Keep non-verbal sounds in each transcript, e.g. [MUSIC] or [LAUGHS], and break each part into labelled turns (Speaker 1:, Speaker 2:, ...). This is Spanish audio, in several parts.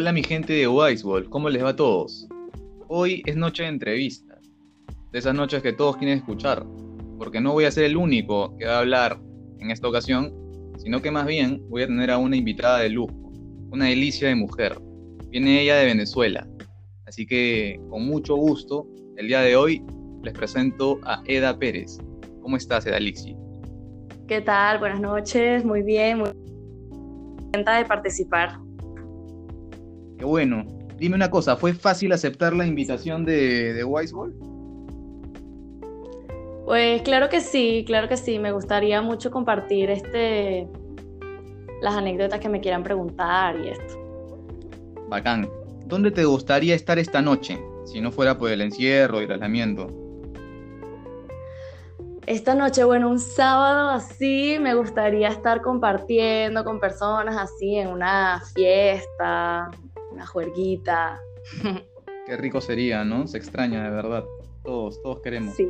Speaker 1: Hola mi gente de Wisewolf, ¿cómo les va a todos? Hoy es noche de entrevista, de esas noches que todos quieren escuchar, porque no voy a ser el único que va a hablar en esta ocasión, sino que más bien voy a tener a una invitada de lujo, una delicia de mujer. Viene ella de Venezuela, así que con mucho gusto, el día de hoy les presento a Eda Pérez. ¿Cómo estás, Eda Lixi?
Speaker 2: ¿Qué tal? Buenas noches, muy bien, muy contenta de participar.
Speaker 1: Qué bueno. Dime una cosa, ¿fue fácil aceptar la invitación de, de?
Speaker 2: Pues claro que sí, claro que sí. Me gustaría mucho compartir este las anécdotas que me quieran preguntar y esto.
Speaker 1: Bacán. ¿Dónde te gustaría estar esta noche? Si no fuera por el encierro y el aislamiento.
Speaker 2: Esta noche, bueno, un sábado así, me gustaría estar compartiendo con personas así en una fiesta, una juerguita. [LAUGHS]
Speaker 1: Qué rico sería, ¿no? Se extraña de verdad. Todos, todos queremos.
Speaker 2: Sí,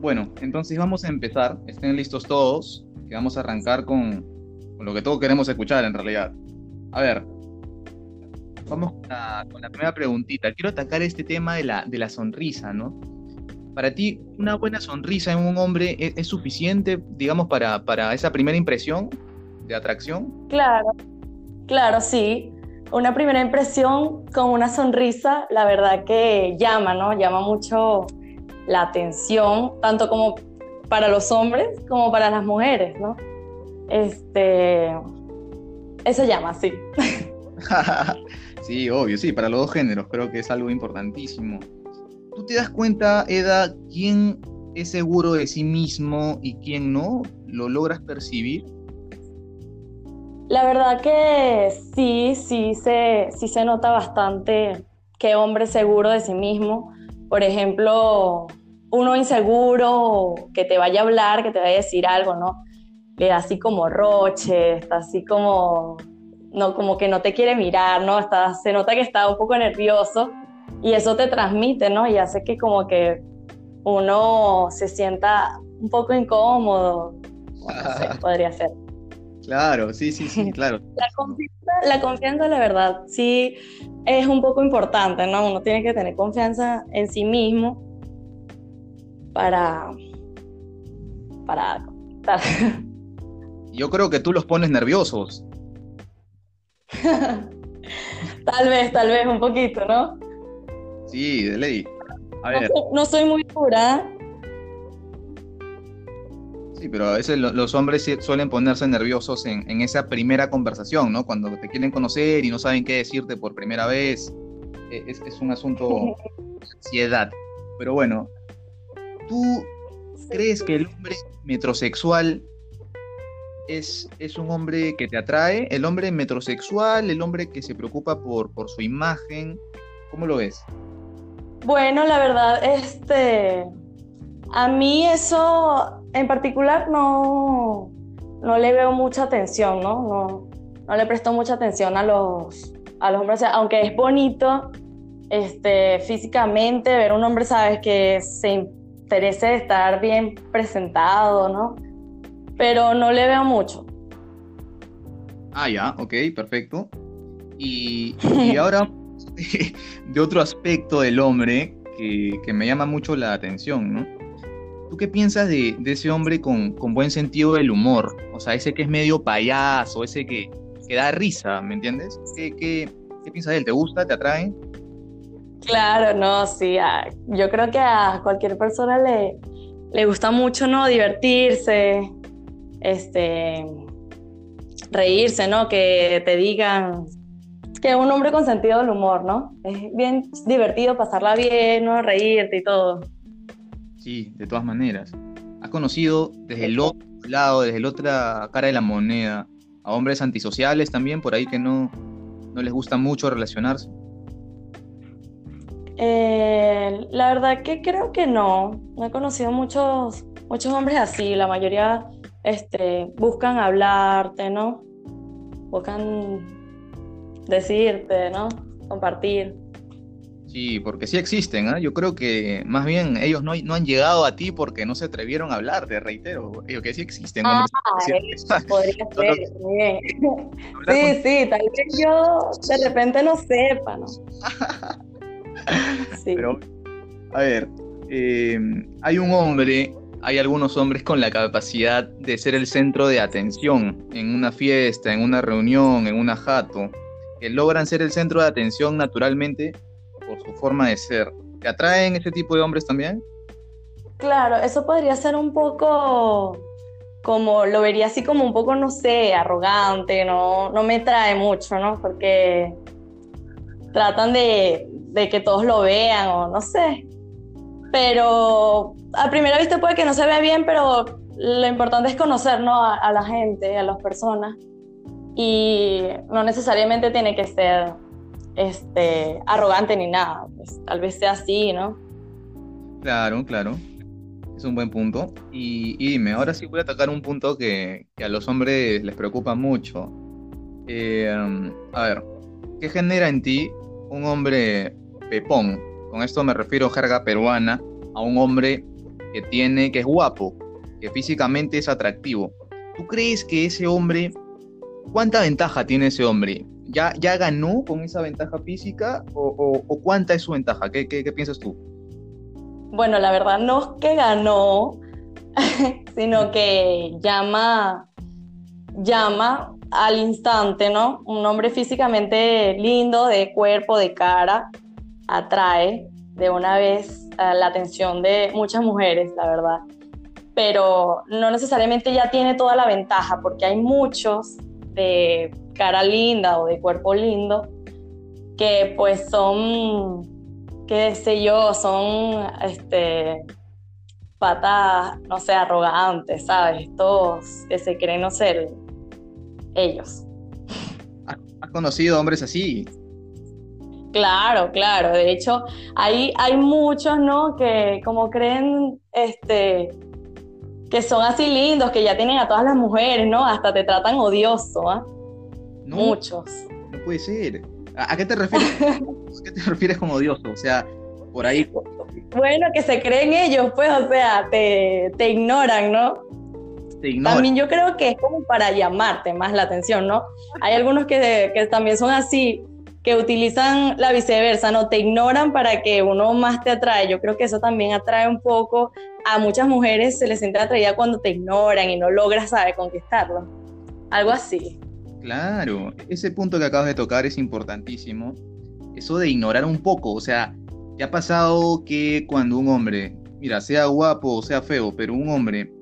Speaker 1: Bueno, entonces vamos a empezar. Estén listos todos, que vamos a arrancar con, con lo que todos queremos escuchar en realidad. A ver, vamos con la, con la, primera preguntita. Quiero atacar este tema de la, de la sonrisa, ¿no? Para ti, ¿una buena sonrisa en un hombre es, es suficiente, digamos, para, para esa primera impresión de atracción?
Speaker 2: Claro, claro, sí una primera impresión con una sonrisa, la verdad que llama, ¿no? Llama mucho la atención, tanto como para los hombres como para las mujeres, ¿no? Este, eso llama, sí. [LAUGHS]
Speaker 1: sí, obvio, sí, para los dos géneros creo que es algo importantísimo. ¿Tú te das cuenta, Eda, quién es seguro de sí mismo y quién no? ¿Lo logras percibir?
Speaker 2: La verdad que sí, sí se, sí se nota bastante que hombre seguro de sí mismo. Por ejemplo, uno inseguro que te vaya a hablar, que te vaya a decir algo, ¿no? Le da así como roche, está así como, no, como que no te quiere mirar, ¿no? Está, se nota que está un poco nervioso y eso te transmite, ¿no? Y hace que como que uno se sienta un poco incómodo, no sé, [LAUGHS] podría ser.
Speaker 1: Claro, sí, sí, sí, [LAUGHS] claro.
Speaker 2: La confianza, la confianza, la verdad, sí es un poco importante, ¿no? Uno tiene que tener confianza en sí mismo para. para.
Speaker 1: Yo creo que tú los pones nerviosos. [LAUGHS]
Speaker 2: tal vez, tal vez, un poquito, ¿no?
Speaker 1: Sí, de ley. A ver.
Speaker 2: No, no soy muy pura,
Speaker 1: Sí, pero a veces los hombres suelen ponerse nerviosos en, esa primera conversación, ¿no? Cuando te quieren conocer y no saben qué decirte por primera vez. E, es, es un asunto [LAUGHS] de ansiedad. Pero bueno, ¿tú crees que el hombre metrosexual es, es, un hombre que te atrae? ¿El hombre metrosexual? ¿El hombre que se preocupa por, por su imagen? ¿Cómo lo ves?
Speaker 2: Bueno, la verdad, este, a mí eso en particular no, no le veo mucha atención, ¿no? No, no le presto mucha atención a los, a los hombres, aunque es bonito este, físicamente ver un hombre, sabes, que se interese de estar bien presentado, ¿no? Pero no le veo mucho.
Speaker 1: Ah, ya, ok, perfecto. Y, y [LAUGHS] ahora, [LAUGHS] de otro aspecto del hombre que, que me llama mucho la atención, ¿no? ¿Tú qué piensas de, ese hombre con, buen sentido del humor? O sea, ese que es medio payaso, ese que, da risa, ¿me entiendes? ¿Qué, qué, piensas de él? ¿Te gusta? ¿Te atrae?
Speaker 2: Claro, no, sí. yo creo que a cualquier persona le, le gusta mucho, ¿no? Divertirse, este, reírse, ¿no? Que te digan que un hombre con sentido del humor, ¿no? Es bien divertido pasarla bien, ¿no? Reírte y todo.
Speaker 1: Sí, de todas maneras. Has conocido desde el otro lado, desde la otra cara de la moneda, a hombres antisociales también, por ahí que no, no les gusta mucho relacionarse.
Speaker 2: Eh, la verdad que creo que no. No he conocido muchos, muchos hombres así. La mayoría este, buscan hablarte, ¿no? Buscan decirte, ¿no? Compartir.
Speaker 1: Sí, porque sí existen, ¿ah? Yo creo que más bien ellos no, no, han llegado a ti porque no se atrevieron a hablar, te reitero. Ellos que sí existen.
Speaker 2: Ah, podría ser, bien. Sí, sí, tal vez yo de repente no sepa, ¿no? [LAUGHS]
Speaker 1: sí. Pero, a ver, eh, hay un hombre, hay algunos hombres con la capacidad de ser el centro de atención en una fiesta, en una reunión, en una jato, que logran ser el centro de atención naturalmente su forma de ser. ¿Te atraen ese tipo de hombres también?
Speaker 2: Claro, eso podría ser un poco como, lo vería así como un poco, no sé, arrogante, no, no me trae mucho, ¿no? Porque tratan de, de que todos lo vean o no sé. Pero a primera vista puede que no se vea bien, pero lo importante es conocer ¿no? a, a la gente, a las personas. Y no necesariamente tiene que ser este, arrogante ni nada. Pues, tal vez sea así, ¿no?
Speaker 1: Claro, claro. Es un buen punto. Y, dime, ahora sí voy a atacar un punto que, a los hombres les preocupa mucho. Eh, a ver, ¿qué genera en ti un hombre pepón? Con esto me refiero jerga peruana a un hombre que tiene, que es guapo, que físicamente es atractivo. ¿Tú crees que ese hombre, cuánta ventaja tiene ese hombre? ¿Ya, ya ganó con esa ventaja física o, cuánta es su ventaja? ¿Qué, qué, piensas tú?
Speaker 2: Bueno, la verdad no es que ganó, [LAUGHS] sino que llama, llama al instante, ¿no? Un hombre físicamente lindo, de cuerpo, de cara, atrae de una vez eh, la atención de muchas mujeres, la verdad. Pero no necesariamente ya tiene toda la ventaja, porque hay muchos de cara linda o de cuerpo lindo, que pues son, qué sé yo, son este, patas, no sé, arrogantes, ¿sabes? Todos que se creen no ser ellos.
Speaker 1: ¿Has conocido hombres así?
Speaker 2: Claro, claro. De hecho, hay, hay muchos, ¿no? Que como creen, este, que son así lindos, que ya tienen a todas las mujeres, ¿no? Hasta te tratan odioso, ¿ah? Muchos.
Speaker 1: No puede ser. ¿A, qué te refieres? [LAUGHS] ¿A qué te refieres como odioso? O sea, por ahí.
Speaker 2: Bueno, que se creen ellos, pues, o sea, te, ignoran, ¿no? Te ignoran. También yo creo que es como para llamarte más la atención, ¿no? Hay algunos que, que también son así, que utilizan la viceversa, ¿no? Te ignoran para que uno más te atrae. Yo creo que eso también atrae un poco a muchas mujeres, se les siente atraída cuando te ignoran y no logras, ¿sabes?, conquistarlo. Algo así.
Speaker 1: Claro, ese punto que acabas de tocar es importantísimo. Eso de ignorar un poco, o sea, ¿te ha pasado que cuando un hombre, mira, sea guapo o sea feo, pero un hombre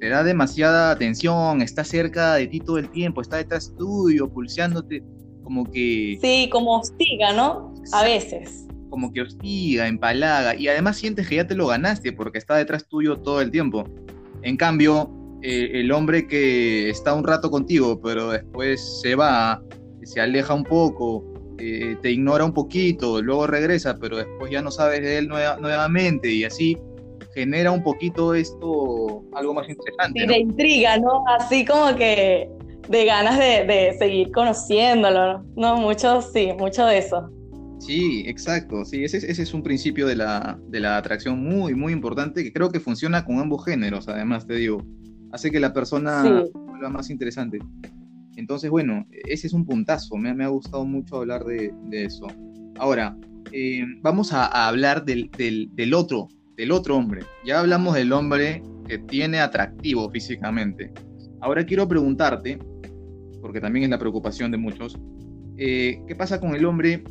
Speaker 1: te da demasiada atención, está cerca de ti todo el tiempo, está detrás tuyo, pulseándote, como que...
Speaker 2: Sí, como hostiga, ¿no? A veces.
Speaker 1: Como que hostiga, empalaga, y además sientes que ya te lo ganaste porque está detrás tuyo todo el tiempo. En cambio, eh, el hombre que está un rato contigo, pero después se va, se aleja un poco, eh, te ignora un poquito, luego regresa, pero después ya no sabes de él nuevamente, y así genera un poquito esto algo más interesante.
Speaker 2: Y de intriga, ¿no? Así como que de ganas de, seguir conociéndolo, ¿no? Mucho, sí, mucho de eso.
Speaker 1: Sí, exacto, sí, ese, es un principio de la, de la, atracción muy, muy importante que creo que funciona con ambos géneros, además te digo, hace que la persona vuelva más interesante. Entonces, bueno, ese es un puntazo, me, ha gustado mucho hablar de, eso. Ahora, eh, vamos a, hablar del, del, otro, del otro hombre. Ya hablamos del hombre que tiene atractivo físicamente. Ahora quiero preguntarte, porque también es la preocupación de muchos, eh, ¿qué pasa con el hombre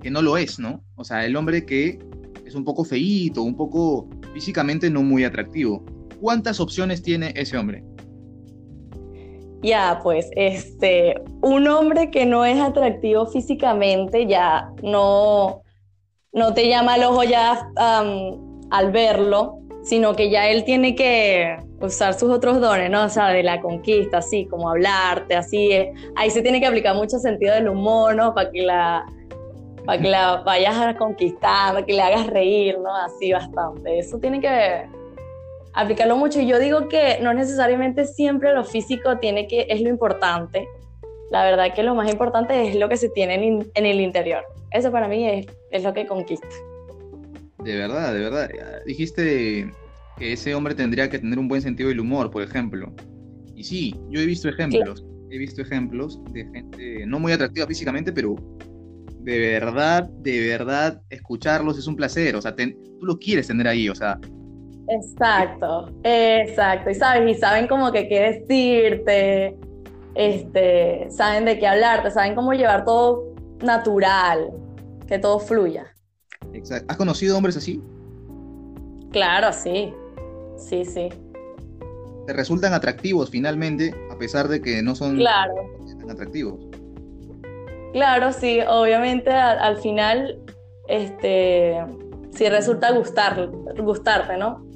Speaker 1: que no lo es, no? O sea, el hombre que es un poco feíto, un poco físicamente no muy atractivo. ¿Cuántas opciones tiene ese hombre?
Speaker 2: Ya, pues, este, un hombre que no es atractivo físicamente ya no, no te llama al ojo ya al verlo, sino que ya él tiene que usar sus otros dones, ¿no? O sea, de la conquista, así como hablarte, así. Eh, ahí se tiene que aplicar mucho sentido del humor, ¿no? Para que la, para que la vayas a conquistar, para que le hagas reír, ¿no? Así bastante. Eso tiene que aplicarlo mucho. Y yo digo que no necesariamente siempre lo físico tiene que, es lo importante. La verdad que lo más importante es lo que se tiene en, en el interior. eso para mí es, es lo que conquista.
Speaker 1: De verdad, de verdad. Dijiste que ese hombre tendría que tener un buen sentido del humor, por ejemplo. Y sí, yo he visto ejemplos, he visto ejemplos de gente no muy atractiva físicamente, pero de verdad, de verdad, escucharlos es un placer. O sea, tú lo quieres tener ahí, o sea.
Speaker 2: Exacto, exacto. Y sabes, y saben como que qué decirte, este, saben de qué hablarte, saben cómo llevar todo natural, que todo fluya.
Speaker 1: Exacto. ¿Has conocido hombres así?
Speaker 2: Claro, sí. Sí, sí.
Speaker 1: Te resultan atractivos finalmente, a pesar de que no son
Speaker 2: claro.
Speaker 1: tan atractivos.
Speaker 2: Claro, sí, obviamente al, final, este, sí resulta gustar, gustarte, ¿no?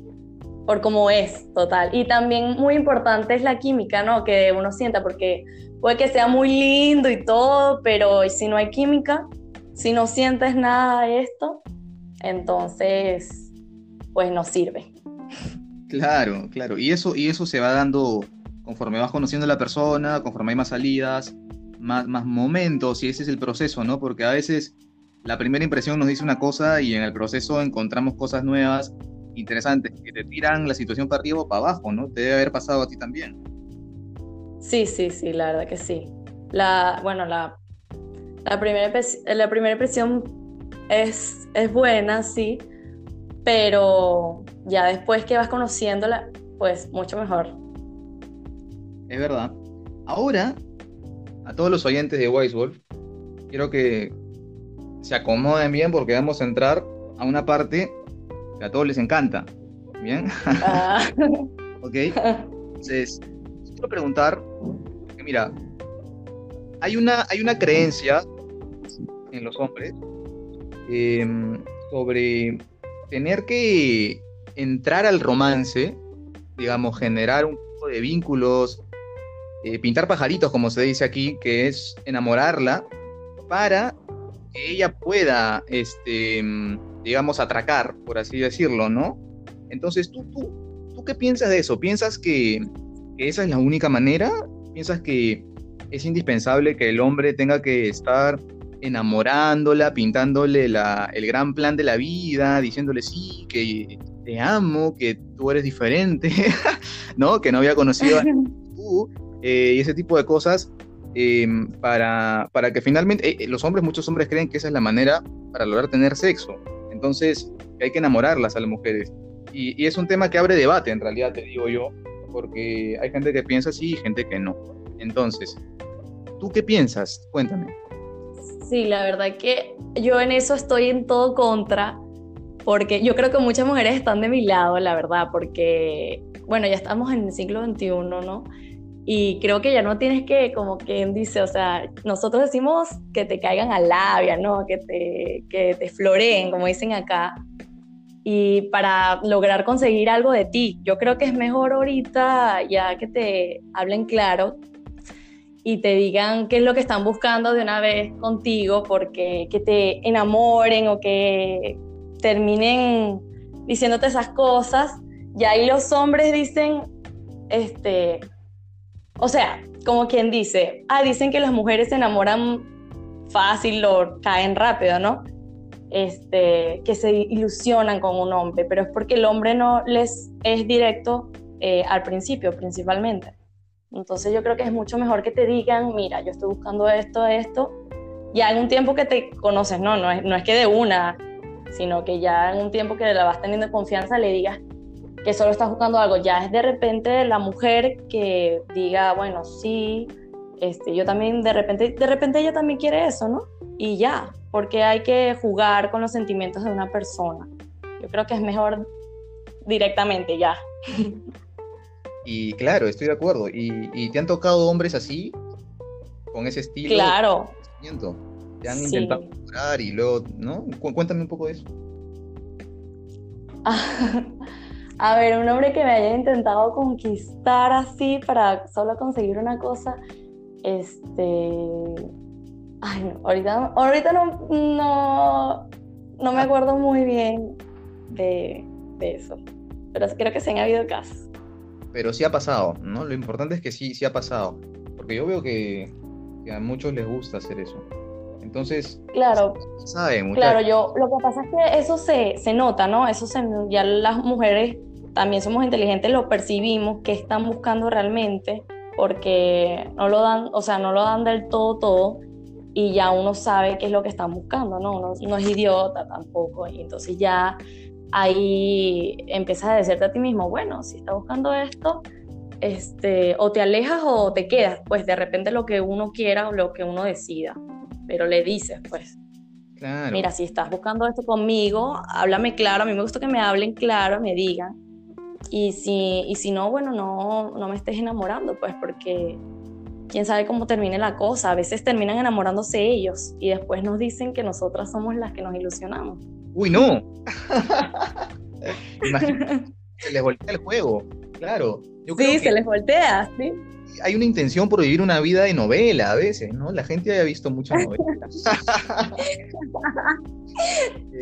Speaker 2: Por cómo es, total. Y también muy importante es la química, ¿no? Que uno sienta, porque puede que sea muy lindo y todo, pero si no hay química, si no sientes nada de esto, entonces, pues no sirve.
Speaker 1: Claro, claro. Y eso, y eso se va dando conforme vas conociendo a la persona, conforme hay más salidas, más, más momentos, y ese es el proceso, ¿no? Porque a veces la primera impresión nos dice una cosa y en el proceso encontramos cosas nuevas, interesantes, que te tiran la situación para arriba o para abajo, ¿no? Te debe haber pasado a ti también.
Speaker 2: Sí, sí, sí, la verdad que sí. La, bueno, la, la, primera, la primera impresión es, es buena, sí, pero ya después que vas conociéndola, pues mucho mejor.
Speaker 1: Es verdad. Ahora, a todos los oyentes de Wise Wolf, quiero que se acomoden bien porque vamos a entrar a una parte que a todos les encanta. ¿Bien? Ah. [LAUGHS] ok. Entonces, quiero preguntar, que mira, hay una, hay una creencia en los hombres em, sobre tener que entrar al romance, digamos, generar un poco de vínculos, eh, pintar pajaritos, como se dice aquí, que es enamorarla, para que ella pueda, este, digamos, atracar, por así decirlo, ¿no? Entonces, ¿tú, tú, ¿tú qué piensas de eso? ¿Piensas que, que esa es la única manera? ¿Piensas que es indispensable que el hombre tenga que estar enamorándola, pintándole el gran plan de la vida, diciéndole sí, que te amo, que tú eres diferente, [LAUGHS] ¿no? Que no había conocido a [LAUGHS] tú, eh, y ese tipo de cosas, em, para, para, que finalmente, eh, los hombres, muchos hombres creen que esa es la manera para lograr tener sexo. Entonces, hay que enamorarlas a las mujeres. Y, es un tema que abre debate, en realidad, te digo yo, porque hay gente que piensa así y gente que no. Entonces, ¿tú qué piensas? Cuéntame.
Speaker 2: Sí, la verdad que yo en eso estoy en todo contra, porque yo creo que muchas mujeres están de mi lado, la verdad, porque, bueno, ya estamos en el siglo XXI, ¿no? Y creo que ya no tienes que, como quien dice, o sea, nosotros decimos que te caigan a labia, ¿no? Que te, que te floreen, como dicen acá. Y para lograr conseguir algo de ti, yo creo que es mejor ahorita ya que te hablen claro, y te digan qué es lo que están buscando de una vez contigo, porque que te enamoren o que terminen diciéndote esas cosas, y ahí los hombres dicen, este, o sea, como quien dice, ah, dicen que las mujeres se enamoran fácil o caen rápido, ¿no? Este, que se ilusionan con un hombre, pero es porque el hombre no les es directo eh, al principio, principalmente. Entonces yo creo que es mucho mejor que te digan, mira, yo estoy buscando esto, esto, ya en un tiempo que te conoces, no, no es, no es que de una, sino que ya en un tiempo que la vas teniendo confianza le digas que solo estás buscando algo, ya es de repente la mujer que diga, bueno, sí, este, yo también de repente, de repente ella también quiere eso, ¿no? Y ya, porque hay que jugar con los sentimientos de una persona. Yo creo que es mejor directamente ya.
Speaker 1: Y claro, estoy de acuerdo. ¿Y, te han tocado hombres así? Con ese estilo.
Speaker 2: Claro.
Speaker 1: Te han intentado curar y luego, ¿no? Cuéntame un poco de eso. [LAUGHS]
Speaker 2: A ver, un hombre que me haya intentado conquistar así para solo conseguir una cosa, este... Ay, no, ahorita, ahorita no, no, no me ah. acuerdo muy bien de, de eso, pero creo que sí han habido casos
Speaker 1: pero sí ha pasado, ¿no? Lo importante es que sí, sí ha pasado, porque yo veo que, a muchos les gusta hacer eso. Entonces,
Speaker 2: claro, claro, yo lo que pasa es que eso se, se nota, ¿no? Eso se, ya las mujeres también somos inteligentes, lo percibimos, que están buscando realmente, porque no lo dan, o sea, no lo dan del todo todo, y ya uno sabe qué es lo que están buscando, ¿no? No, no es idiota tampoco, y entonces ya ahí empiezas a decirte a ti mismo, bueno, si está buscando esto, este, o te alejas o te quedas, pues de repente lo que uno quiera o lo que uno decida, pero le dices, pues, claro. mira, si estás buscando esto conmigo, háblame claro, a mí me gusta que me hablen claro, me digan, y si, y si no, bueno, no, no me estés enamorando, pues, porque quién sabe cómo termine la cosa, a veces terminan enamorándose ellos y después nos dicen que nosotras somos las que nos ilusionamos.
Speaker 1: Uy, no. [LAUGHS] se les voltea el juego, claro
Speaker 2: sí, se les voltea, sí.
Speaker 1: Hay una intención por vivir una vida de novela a veces, ¿no? La gente haya visto muchas novelas. [LAUGHS]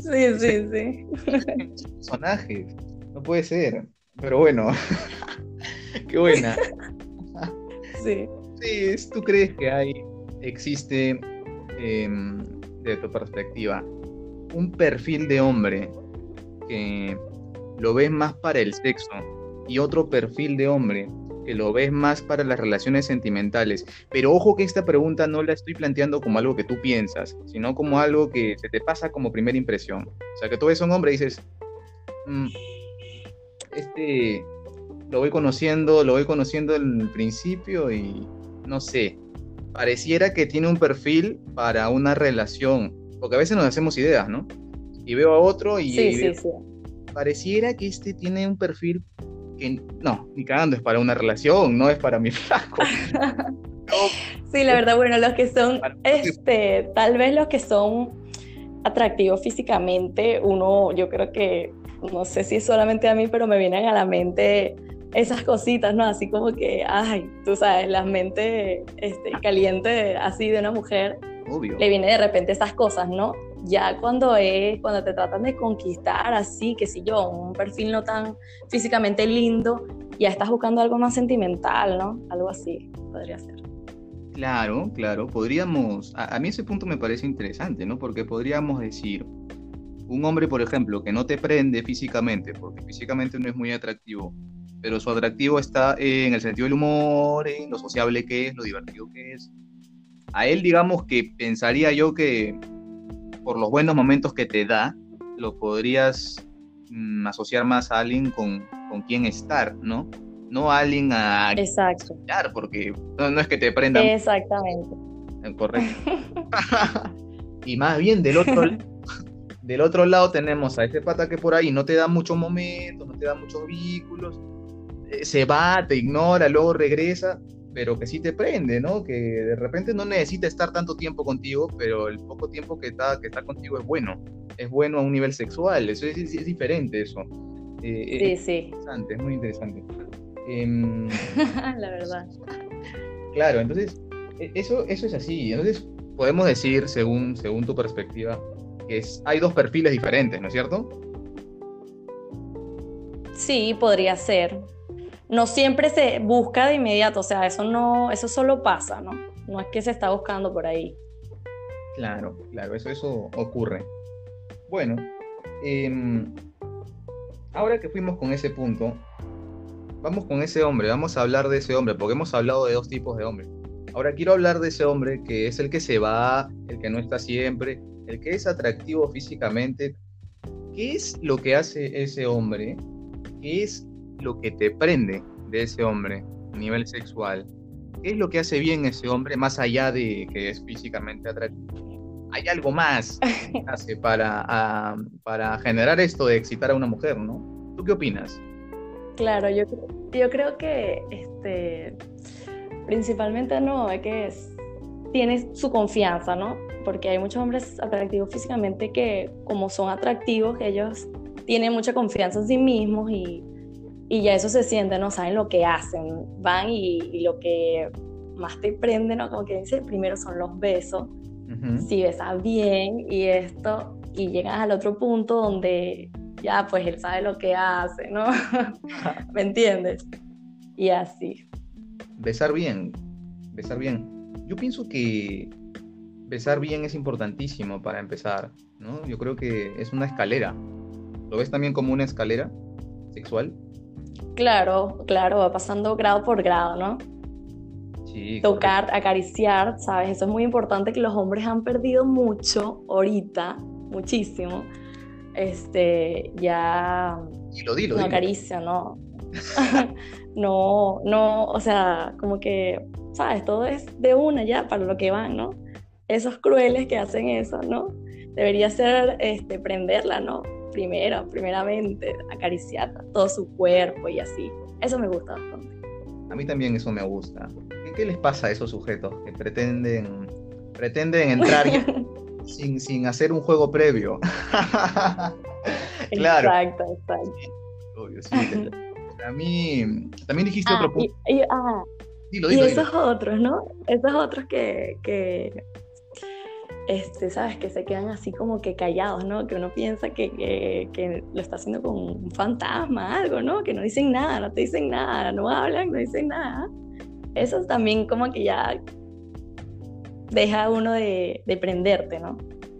Speaker 2: sí, sí, sí.
Speaker 1: Personajes, no puede ser. Pero bueno, [LAUGHS] qué buena.
Speaker 2: sí.
Speaker 1: ¿Tú crees que hay, existe, em, de tu perspectiva, un perfil de hombre que lo ves más para el sexo y otro perfil de hombre que lo ves más para las relaciones sentimentales. Pero ojo que esta pregunta no la estoy planteando como algo que tú piensas, sino como algo que se te pasa como primera impresión. O sea, que tú ves a un hombre y dices, mm, este lo voy conociendo, lo voy conociendo en el principio y no sé, pareciera que tiene un perfil para una relación, porque a veces nos hacemos ideas, ¿no? Y veo a otro y,
Speaker 2: sí, sí, sí.
Speaker 1: pareciera que este tiene un perfil no, ni cagando es para una relación, no es para mi [LAUGHS] flaco.
Speaker 2: sí, la verdad, bueno, los que son, este, tal vez los que son atractivos físicamente, uno, yo creo que, no sé si es solamente a mí, pero me vienen a la mente esas cositas, ¿no? Así como que, ay, tú sabes, la mente este, caliente así de una mujer,
Speaker 1: Obvio.
Speaker 2: le viene de repente esas cosas, ¿no? ya cuando es, cuando te tratan de conquistar así, que si yo, un perfil no tan físicamente lindo, ya estás buscando algo más sentimental, ¿no? Algo así podría ser.
Speaker 1: Claro, claro, podríamos, a, mí ese punto me parece interesante, ¿no? Porque podríamos decir, un hombre, por ejemplo, que no te prende físicamente, porque físicamente no es muy atractivo, pero su atractivo está en el sentido del humor, en lo sociable que es, lo divertido que es. A él, digamos que pensaría yo que por los buenos momentos que te da, lo podrías mm, asociar más a alguien con, con quien estar, ¿no? No a alguien a
Speaker 2: Exacto.
Speaker 1: porque no, es que te prendan.
Speaker 2: Exactamente.
Speaker 1: Eh, correcto. [LAUGHS] y más bien del otro, del otro lado tenemos a ese pata que por ahí no te da muchos momentos, no te da muchos vínculos, eh, se va, te ignora, luego regresa pero que sí te prende, ¿no? Que de repente no necesita estar tanto tiempo contigo, pero el poco tiempo que está, que está contigo es bueno, es bueno a un nivel sexual, eso es, es, diferente eso.
Speaker 2: Eh, sí,
Speaker 1: es
Speaker 2: sí.
Speaker 1: Interesante, es muy interesante.
Speaker 2: Em, [LAUGHS] La verdad.
Speaker 1: Claro, entonces, e, eso, eso es así. Entonces, podemos decir, según, según tu perspectiva, que es, hay dos perfiles diferentes, ¿no es cierto?
Speaker 2: Sí, podría ser no siempre se busca de inmediato, o sea, eso no, eso solo pasa, ¿no? No es que se está buscando por ahí.
Speaker 1: Claro, claro, eso, eso ocurre. Bueno, em, ahora que fuimos con ese punto, vamos con ese hombre, vamos a hablar de ese hombre, porque hemos hablado de dos tipos de hombres. Ahora quiero hablar de ese hombre que es el que se va, el que no está siempre, el que es atractivo físicamente. ¿Qué es lo que hace ese hombre? ¿Qué es lo que te prende de ese hombre a nivel sexual? ¿Qué es lo que hace bien ese hombre más allá de que es físicamente atractivo? Hay algo más que [LAUGHS] hace para, para generar esto de excitar a una mujer, ¿no? ¿Tú qué opinas?
Speaker 2: Claro, yo, yo creo que este, principalmente no, es que es, tiene su confianza, ¿no? Porque hay muchos hombres atractivos físicamente que como son atractivos, ellos tienen mucha confianza en sí mismos y y ya eso se siente, ¿no? Saben lo que hacen, van y, lo que más te prende, ¿no? Como que dice, primero son los besos, si besas bien y esto, y llegas al otro punto donde ya pues él sabe lo que hace, ¿no? [LAUGHS] ¿Me entiendes? Y así.
Speaker 1: Besar bien, besar bien. Yo pienso que besar bien es importantísimo para empezar, ¿no? Yo creo que es una escalera. ¿Lo ves también como una escalera sexual?
Speaker 2: Claro, claro, va pasando grado por grado, ¿no?
Speaker 1: Sí.
Speaker 2: Tocar, acariciar, ¿sabes? Eso es muy importante que los hombres han perdido mucho ahorita, muchísimo. Este, ya
Speaker 1: Dilo, dilo,
Speaker 2: no
Speaker 1: dilo.
Speaker 2: acaricia, ¿no? [LAUGHS] no, no, o sea, como que, ¿sabes? Todo es de una ya para lo que van, ¿no? Esos crueles que hacen eso, ¿no? Debería ser este, prenderla, ¿no? Primero, primeramente, acariciar todo su cuerpo y así. Eso me gusta bastante.
Speaker 1: A mí también eso me gusta. ¿Qué, qué les pasa a esos sujetos que pretenden, pretenden entrar ya [LAUGHS] sin, sin hacer un juego previo? claro.
Speaker 2: Exacto, exacto.
Speaker 1: Obvio, sí. A mí también dijiste
Speaker 2: Ah,
Speaker 1: otro punto.
Speaker 2: y, y- ah,
Speaker 1: Dilo,
Speaker 2: y
Speaker 1: dilo, dilo.
Speaker 2: esos otros, ¿no? Esos otros que, que, este, ¿sabes? Que se quedan así como que callados, ¿no? Que uno piensa que, que, que lo está haciendo con un fantasma, algo, ¿no? Que no dicen nada, no te dicen nada, no hablan, no dicen nada. Eso también como que ya deja a uno de, de prenderte, ¿no?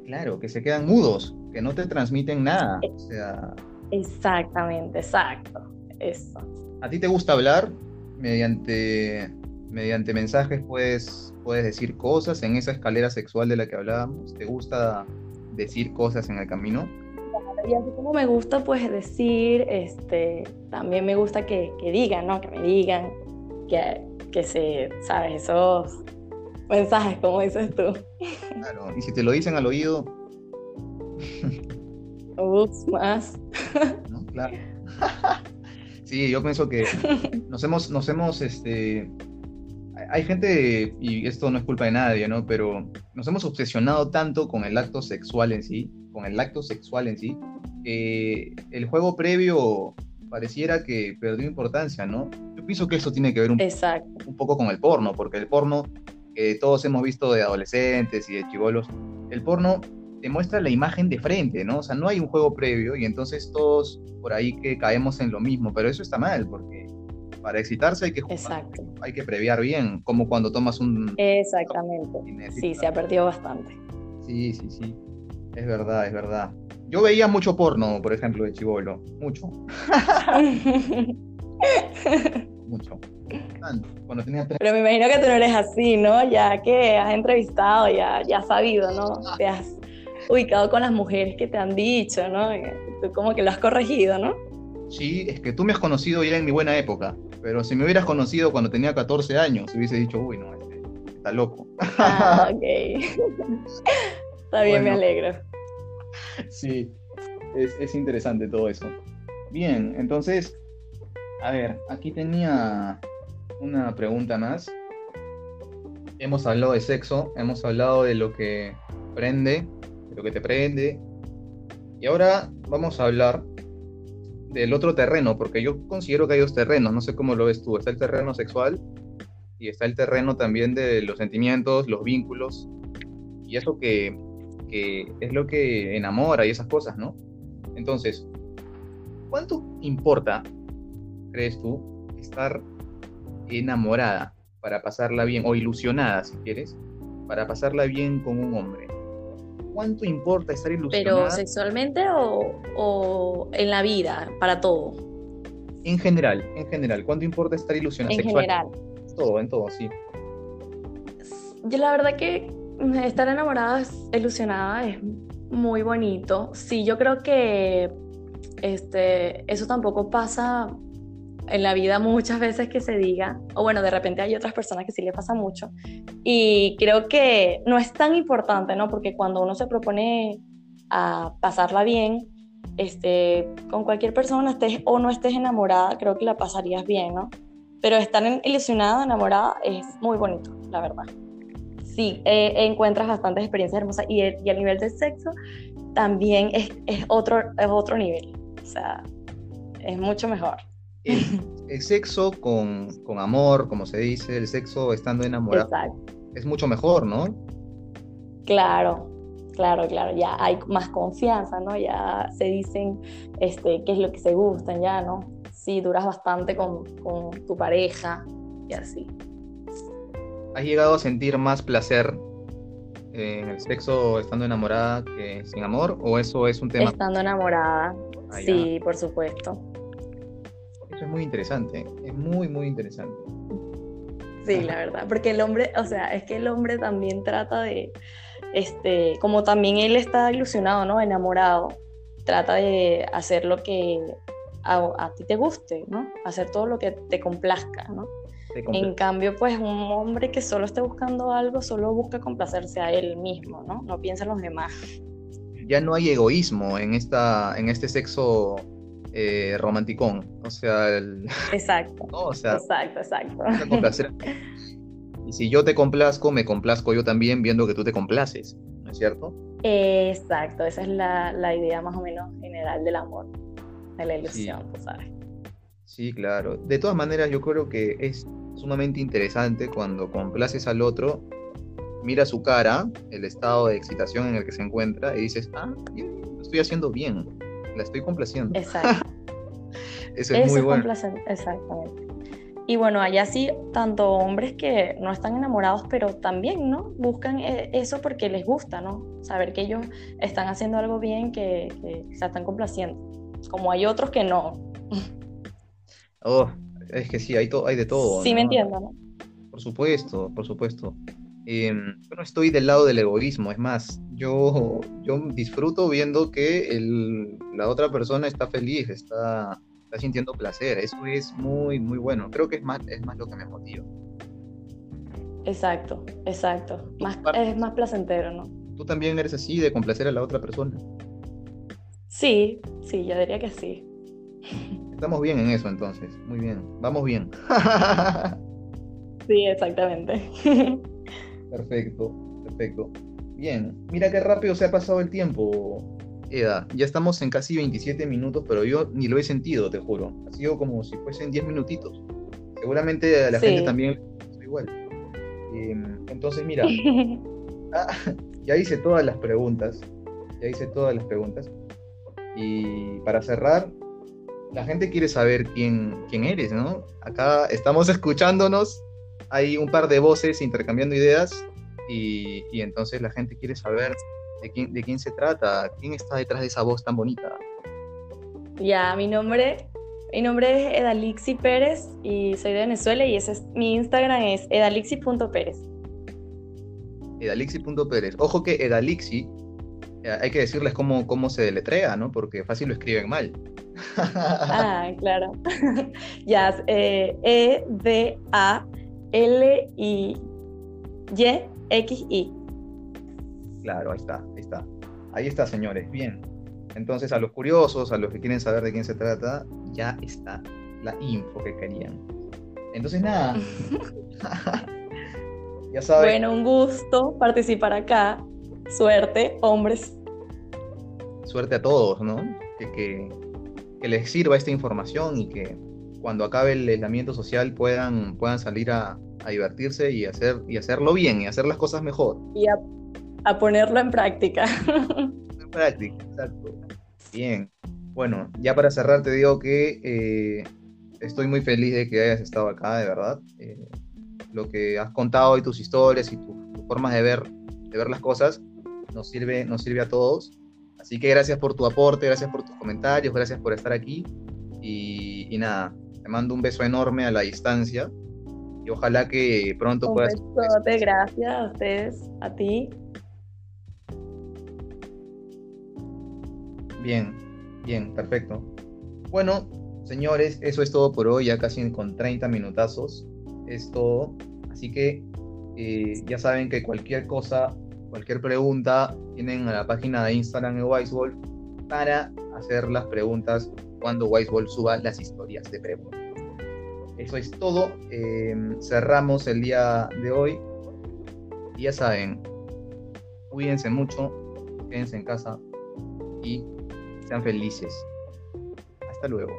Speaker 1: Claro, que se quedan mudos, que no te transmiten nada. O sea,
Speaker 2: Exactamente, exacto. Eso.
Speaker 1: ¿a ti te gusta hablar? Mediante, mediante mensajes puedes, puedes decir cosas en esa escalera sexual de la que hablábamos. ¿Te gusta decir cosas en el camino?
Speaker 2: Y así como me gusta pues decir, este, también me gusta que, que digan, ¿no? Que me digan, que, que se, ¿sabes? Esos mensajes, como dices tú.
Speaker 1: Claro. Y si te lo dicen al oído,
Speaker 2: Ups, más.
Speaker 1: ¿no? Claro. [LAUGHS] Sí, yo pienso que nos hemos, nos hemos, este, hay- gente, y esto no es culpa de nadie, ¿no? Pero nos hemos obsesionado tanto con el acto sexual en sí, con el acto sexual en sí, que el juego previo pareciera que perdió importancia, ¿no? Yo pienso que eso tiene que ver un, un poco con el porno, porque el porno que todos hemos visto de adolescentes y de chivolos, el porno te muestra la imagen de frente, ¿no? O sea, no hay un juego previo y entonces todos por ahí que caemos en lo mismo, pero eso está mal, porque para excitarse hay que jugar,
Speaker 2: Exacto.
Speaker 1: hay que previar bien, como cuando tomas un...
Speaker 2: Exactamente. Sí, se ha perdido bastante.
Speaker 1: Sí, sí, sí. Es verdad, es verdad. Yo veía mucho porno, por ejemplo, de chivolo. Mucho, [LAUGHS] mucho. Cuando tenía tres
Speaker 2: Pero me imagino que tú no eres así, ¿no? Ya que has entrevistado, ya, ya has sabido, ¿no? Te has ubicado con las mujeres que te han dicho, ¿no? Tú como que lo has corregido, ¿no?
Speaker 1: Sí, es que tú me has conocido ya en mi buena época, pero si me hubieras conocido cuando tenía 14 años, hubiese dicho, uy, no, este, está loco.
Speaker 2: Ah, ok. [LAUGHS] Está bien, me alegro.
Speaker 1: Sí, es, es interesante todo eso. Bien, entonces, a ver, aquí tenía una pregunta más. Hemos hablado de sexo, hemos hablado de lo que prende, de lo que te prende, y ahora vamos a hablar del otro terreno, porque yo considero que hay dos terrenos, no sé cómo lo ves tú, está el terreno sexual y está el terreno también de los sentimientos, los vínculos, y eso que, que es lo que enamora y esas cosas, ¿no? Entonces, ¿cuánto importa, crees tú, estar enamorada para pasarla bien, o ilusionada, si quieres, para pasarla bien con un hombre? ¿Cuánto importa estar ilusionada?
Speaker 2: Pero sexualmente o, o en la vida, para todo,
Speaker 1: En general, en general, ¿cuánto importa estar ilusionada?
Speaker 2: en
Speaker 1: sexual?
Speaker 2: general.
Speaker 1: Todo, en todo, sí.
Speaker 2: Yo la verdad que estar enamorada, ilusionada es muy bonito. Sí, yo creo que este, eso tampoco pasa en la vida muchas veces que se diga, o bueno, de repente hay otras personas que sí le pasa mucho. Y creo que no es tan importante, ¿no? Porque cuando uno se propone a pasarla bien, este, con cualquier persona, estés o no estés enamorada, creo que la pasarías bien, ¿no? Pero estar ilusionada, enamorada, es muy bonito, la verdad. Sí, eh, encuentras bastantes experiencias hermosas y el, y el nivel de sexo también es, es, otro, es otro nivel. O sea, es mucho mejor.
Speaker 1: El, [LAUGHS] el sexo con, con amor, como se dice, el sexo estando enamorado,
Speaker 2: Exacto.
Speaker 1: es mucho mejor, ¿no?
Speaker 2: Claro, claro, claro. Ya hay más confianza, ¿no? Ya se dicen este, qué es lo que se gustan, ya, ¿no? Sí, duras bastante con, con tu pareja y así.
Speaker 1: ¿Has llegado a sentir más placer en el sexo estando enamorada que sin amor? ¿O eso es un tema?
Speaker 2: Estando enamorada, ah, sí, por supuesto.
Speaker 1: Eso es muy interesante, es muy, muy interesante.
Speaker 2: Sí, la verdad, porque el hombre, o sea, es que el hombre también trata de, este, como también él está ilusionado, ¿no? Enamorado, trata de hacer lo que a, ti te guste, ¿no? Hacer todo lo que te complazca, ¿no? En cambio, pues un hombre que solo esté buscando algo, solo busca complacerse a él mismo, ¿no? No piensa en los demás.
Speaker 1: Ya no hay egoísmo en, esta, en este sexo eh, romanticón. O sea, [LAUGHS]
Speaker 2: exacto. exacto, exacto. [LAUGHS]
Speaker 1: Y si yo te complazco, me complazco yo también viendo que tú te complaces, ¿no es cierto?
Speaker 2: Exacto, esa es la, idea más o menos general del amor, de la ilusión, sí. sabes.
Speaker 1: Sí, claro. De todas maneras, yo creo que es sumamente interesante cuando complaces al otro, mira su cara, el estado de excitación en el que se encuentra y dices, ah, lo estoy haciendo bien, la estoy complaciendo.
Speaker 2: Exacto. [LAUGHS] Eso es muy bueno. Exactamente. Y bueno, hay así tanto hombres que no están enamorados, pero también, ¿no? Buscan eh, eso porque les gusta, ¿no? Saber que ellos están haciendo algo bien, que, se están complaciendo. Como hay otros que no.
Speaker 1: Oh, es que sí, hay, hay de todo.
Speaker 2: Sí, me entiendo, ¿no?
Speaker 1: Por supuesto, por supuesto. Em, yo no estoy del lado del egoísmo, es más, yo, yo disfruto viendo que el, la otra persona está feliz, está, está sintiendo placer, eso es muy, muy bueno, creo que es más, es más lo que me motiva.
Speaker 2: Exacto, exacto, más, es más placentero, ¿no?
Speaker 1: ¿Tú también eres así de complacer a la otra persona?
Speaker 2: Sí, sí, yo diría que sí. [LAUGHS]
Speaker 1: Estamos bien en eso entonces, muy bien, vamos bien. [LAUGHS]
Speaker 2: sí, exactamente. [LAUGHS]
Speaker 1: Perfecto, perfecto. Bien, mira qué rápido se ha pasado el tiempo, Eda. Ya estamos en casi 27 minutos, pero yo ni lo he sentido, te juro. Ha sido como si fuesen 10 minutitos. Seguramente a la gente también igual. Em, entonces, mira, [LAUGHS] ah, ya hice todas las preguntas. Ya hice todas las preguntas. Y para cerrar, la gente quiere saber quién, quién eres, ¿no? Acá estamos [LAUGHS] escuchándonos hay un par de voces intercambiando ideas y, entonces la gente quiere saber de quién, de quién se trata, quién está detrás de esa voz tan bonita.
Speaker 2: Ya, mi nombre, mi nombre es Edalixi Pérez y soy de Venezuela y ese es, mi Instagram es edalixi.pérez.
Speaker 1: Edalixi.pérez. Ojo que Edalixi, eh, hay que decirles cómo, cómo se deletrea, ¿no? Porque fácil lo escriben mal.
Speaker 2: ah, [LAUGHS] claro. [LAUGHS] ya, eh, E-D-A. L-I-Y-X-I.
Speaker 1: Claro, ahí está, ahí está. Ahí está, señores. Bien. Entonces, a los curiosos, a los que quieren saber de quién se trata, ya está la info que querían. Entonces, nada. [LAUGHS]
Speaker 2: ya saben. Bueno, un gusto participar acá. Suerte, hombres.
Speaker 1: Suerte a todos, ¿no? Que, que les sirva esta información y que cuando acabe el aislamiento social puedan, puedan salir a, divertirse y, hacer, y hacerlo bien y hacer las cosas mejor.
Speaker 2: Y a, ponerlo en práctica.
Speaker 1: En práctica, exacto. Bien. Bueno, ya para cerrar te digo que eh, estoy muy feliz de que hayas estado acá, de verdad. Eh, lo que has contado y tus historias y tus formas de ver, de ver las cosas nos sirve, nos sirve a todos. Así que gracias por tu aporte, gracias por tus comentarios, gracias por estar aquí. Y, y nada, te mando un beso enorme a la distancia y ojalá que pronto un puedas.
Speaker 2: Besote, gracias a ustedes, a ti.
Speaker 1: Bien, bien, perfecto. Bueno, señores, eso es todo por hoy, ya casi con 30 minutazos. Es todo. Así que eh, ya saben que cualquier cosa, cualquier pregunta, tienen a la página de Instagram de Wisewolf para hacer las preguntas cuando Wiseball suba las historias de preguntas. Eso es todo. Em, cerramos el día de hoy. Y ya saben, cuídense mucho, quédense en casa y sean felices. Hasta luego.